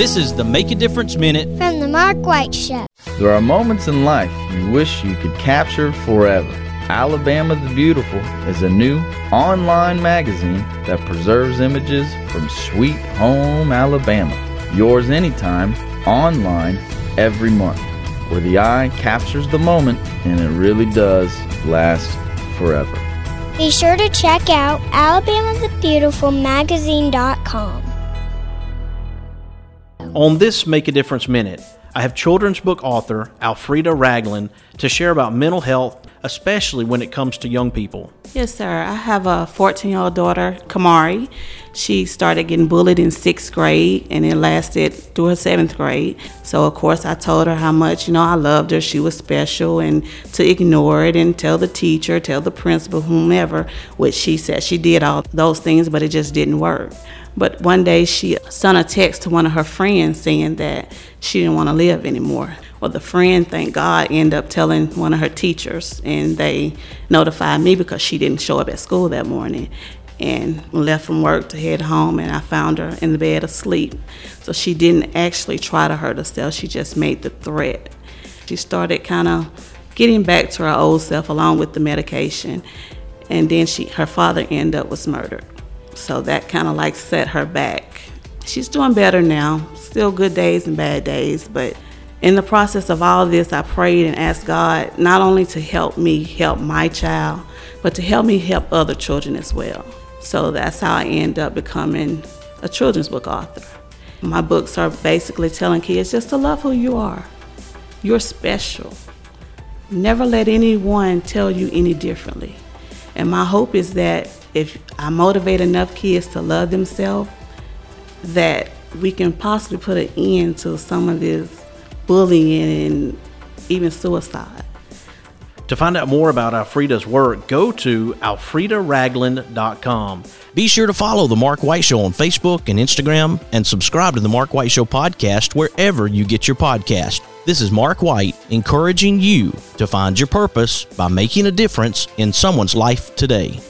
This is the Make a Difference Minute from the Mark White Show. There are moments in life you wish you could capture forever. Alabama the Beautiful is a new online magazine that preserves images from sweet home Alabama. Yours anytime, online, every month, where the eye captures the moment and it really does last forever. Be sure to check out alabamathebeautifulmagazine.com. On this Make a Difference Minute, I have children's book author Alfreda Ragland to share about mental health, especially when it comes to young people. Yes, sir. I have a 14 year old daughter, Kamari. She started getting bullied in sixth grade and it lasted through her seventh grade. So, of course, I told her how much, you know, I loved her. She was special and to ignore it and tell the teacher, tell the principal, whomever, which she said she did all those things, but it just didn't work. But one day she sent a text to one of her friends saying that she didn't want to live anymore. Well, the friend, thank God, ended up telling one of her teachers, and they notified me because she didn't show up at school that morning and left from work to head home and I found her in the bed asleep. So she didn't actually try to hurt herself, she just made the threat. She started kind of getting back to her old self along with the medication. And then she her father ended up was murdered. So that kind of like set her back. She's doing better now. Still good days and bad days, but in the process of all of this, I prayed and asked God not only to help me help my child, but to help me help other children as well. So that's how I end up becoming a children's book author. My books are basically telling kids just to love who you are. You're special. Never let anyone tell you any differently. And my hope is that if I motivate enough kids to love themselves, that we can possibly put an end to some of this bullying and even suicide. To find out more about Alfreda's work, go to alfredaragland.com. Be sure to follow The Mark White Show on Facebook and Instagram and subscribe to The Mark White Show podcast wherever you get your podcast. This is Mark White encouraging you to find your purpose by making a difference in someone's life today.